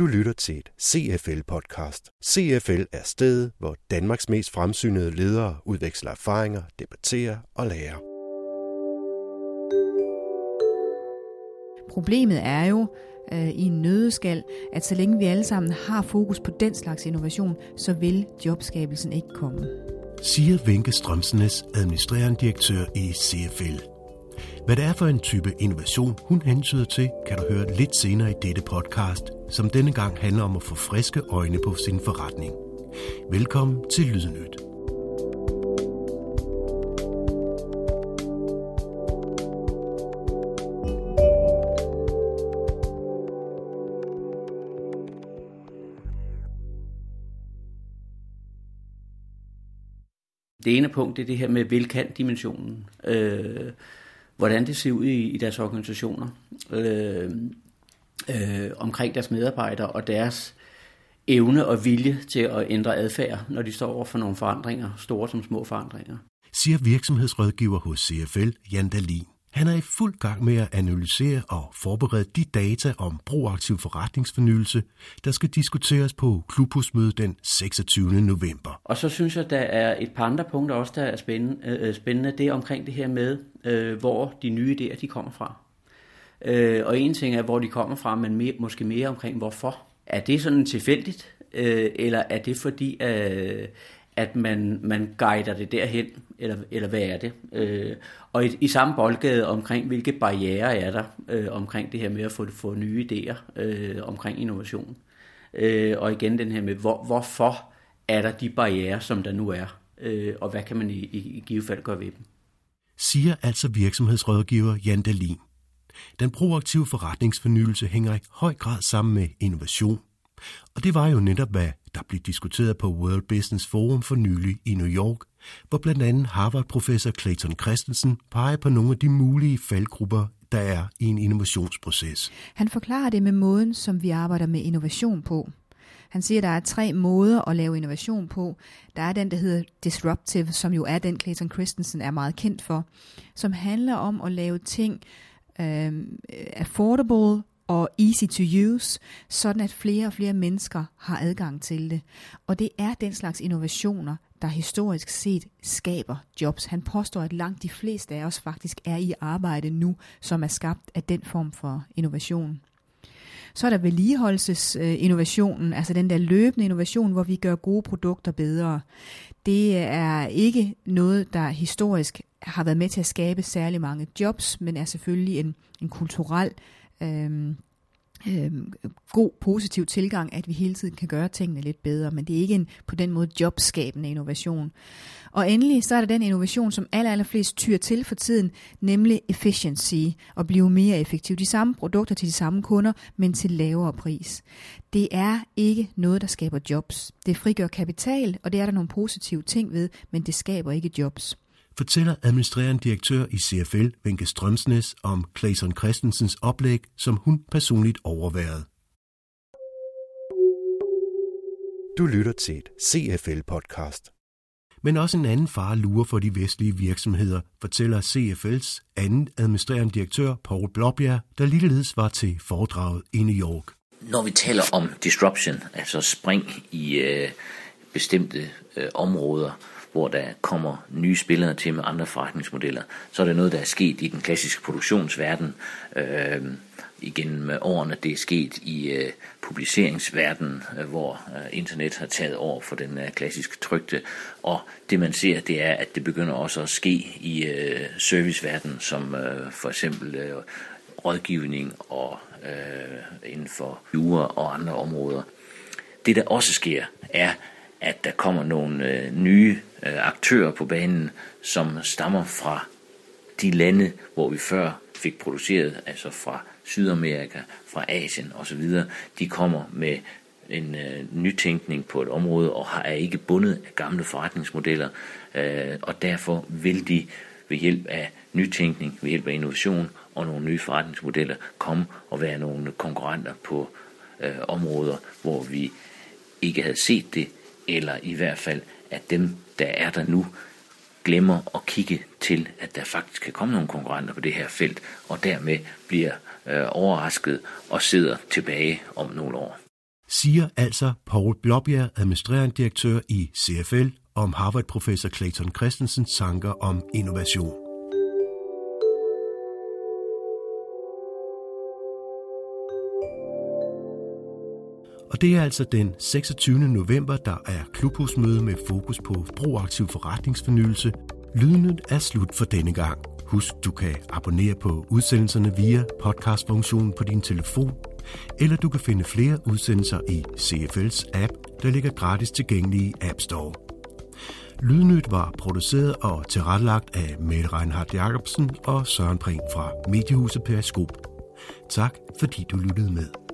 Du lytter til et CFL-podcast. CFL er stedet, hvor Danmarks mest fremsynede ledere udveksler erfaringer, debatterer og lærer. Problemet er jo øh, i en nødeskal, at så længe vi alle sammen har fokus på den slags innovation, så vil jobskabelsen ikke komme. Siger Vinke Strømsenes, administrerende direktør i CFL. Hvad det er for en type innovation, hun hensyder til, kan du høre lidt senere i dette podcast, som denne gang handler om at få friske øjne på sin forretning. Velkommen til Lydnyt. Det ene punkt det er det her med velkant-dimensionen. Øh, hvordan det ser ud i, i deres organisationer, øh, øh, omkring deres medarbejdere og deres evne og vilje til at ændre adfærd, når de står over for nogle forandringer, store som små forandringer. Siger virksomhedsrådgiver hos CFL, Jan Dalin. Han er i fuld gang med at analysere og forberede de data om proaktiv forretningsfornyelse, der skal diskuteres på klubhusmødet den 26. november. Og så synes jeg, der er et par andre punkter også, der er spændende. Øh, spændende. Det er omkring det her med, øh, hvor de nye idéer de kommer fra. Øh, og en ting er, hvor de kommer fra, men mere, måske mere omkring hvorfor. Er det sådan tilfældigt, øh, eller er det fordi, at man, man guider det derhen, eller, eller hvad er det? Øh, og i, i samme boldgade omkring, hvilke barriere er der øh, omkring det her med at få, få nye idéer øh, omkring innovation. Øh, og igen den her med, hvor, hvorfor er der de barriere, som der nu er, øh, og hvad kan man i, i, i givet fald gøre ved dem? Siger altså virksomhedsrådgiver Jan Dalin. Den proaktive forretningsfornyelse hænger i høj grad sammen med innovation. Og det var jo netop, hvad der blev diskuteret på World Business Forum for nylig i New York, hvor blandt andet Harvard-professor Clayton Christensen peger på nogle af de mulige faldgrupper, der er i en innovationsproces. Han forklarer det med måden, som vi arbejder med innovation på. Han siger, at der er tre måder at lave innovation på. Der er den, der hedder disruptive, som jo er den, Clayton Christensen er meget kendt for, som handler om at lave ting øh, affordable, og easy to use, sådan at flere og flere mennesker har adgang til det. Og det er den slags innovationer, der historisk set skaber jobs. Han påstår, at langt de fleste af os faktisk er i arbejde nu, som er skabt af den form for innovation. Så er der vedligeholdelsesinnovationen, øh, altså den der løbende innovation, hvor vi gør gode produkter bedre. Det er ikke noget, der historisk har været med til at skabe særlig mange jobs, men er selvfølgelig en, en kulturel øh, øh, god, positiv tilgang, at vi hele tiden kan gøre tingene lidt bedre, men det er ikke en på den måde jobskabende innovation. Og endelig så er der den innovation, som aller, aller flest tyr til for tiden, nemlig efficiency, og blive mere effektiv. De samme produkter til de samme kunder, men til lavere pris. Det er ikke noget, der skaber jobs. Det frigør kapital, og det er der nogle positive ting ved, men det skaber ikke jobs fortæller administrerende direktør i CFL, Venke Strømsnes, om Clayton Christensens oplæg, som hun personligt overværede. Du lytter til et CFL-podcast. Men også en anden far lurer for de vestlige virksomheder, fortæller CFL's anden administrerende direktør, Paul Blåbjerg, der ligeledes var til foredraget i New York. Når vi taler om disruption, altså spring i øh, bestemte øh, områder, hvor der kommer nye spillere til med andre forretningsmodeller, så er det noget, der er sket i den klassiske produktionsverden øh, igennem årene. Det er sket i øh, publiceringsverdenen, øh, hvor øh, internet har taget over for den øh, klassisk trygte. Og det man ser, det er, at det begynder også at ske i øh, serviceverdenen, som øh, for eksempel øh, rådgivning og øh, inden for jura og andre områder. Det der også sker, er, at der kommer nogle øh, nye øh, aktører på banen, som stammer fra de lande, hvor vi før fik produceret, altså fra Sydamerika, fra Asien osv., de kommer med en øh, nytænkning på et område og har, er ikke bundet af gamle forretningsmodeller, øh, og derfor vil de ved hjælp af nytænkning, ved hjælp af innovation og nogle nye forretningsmodeller komme og være nogle konkurrenter på øh, områder, hvor vi ikke havde set det, eller i hvert fald, at dem, der er der nu, glemmer at kigge til, at der faktisk kan komme nogle konkurrenter på det her felt, og dermed bliver øh, overrasket og sidder tilbage om nogle år. siger altså Paul Blåbjerg, administrerende direktør i CFL, om Harvard-professor Clayton Christensens tanker om innovation. Og det er altså den 26. november, der er klubhusmøde med fokus på proaktiv forretningsfornyelse. Lyden er slut for denne gang. Husk, du kan abonnere på udsendelserne via podcastfunktionen på din telefon, eller du kan finde flere udsendelser i CFL's app, der ligger gratis tilgængelig i App Store. Lydnyt var produceret og tilrettelagt af Mette Reinhardt Jacobsen og Søren Prehn fra Mediehuset Periskop. Tak fordi du lyttede med.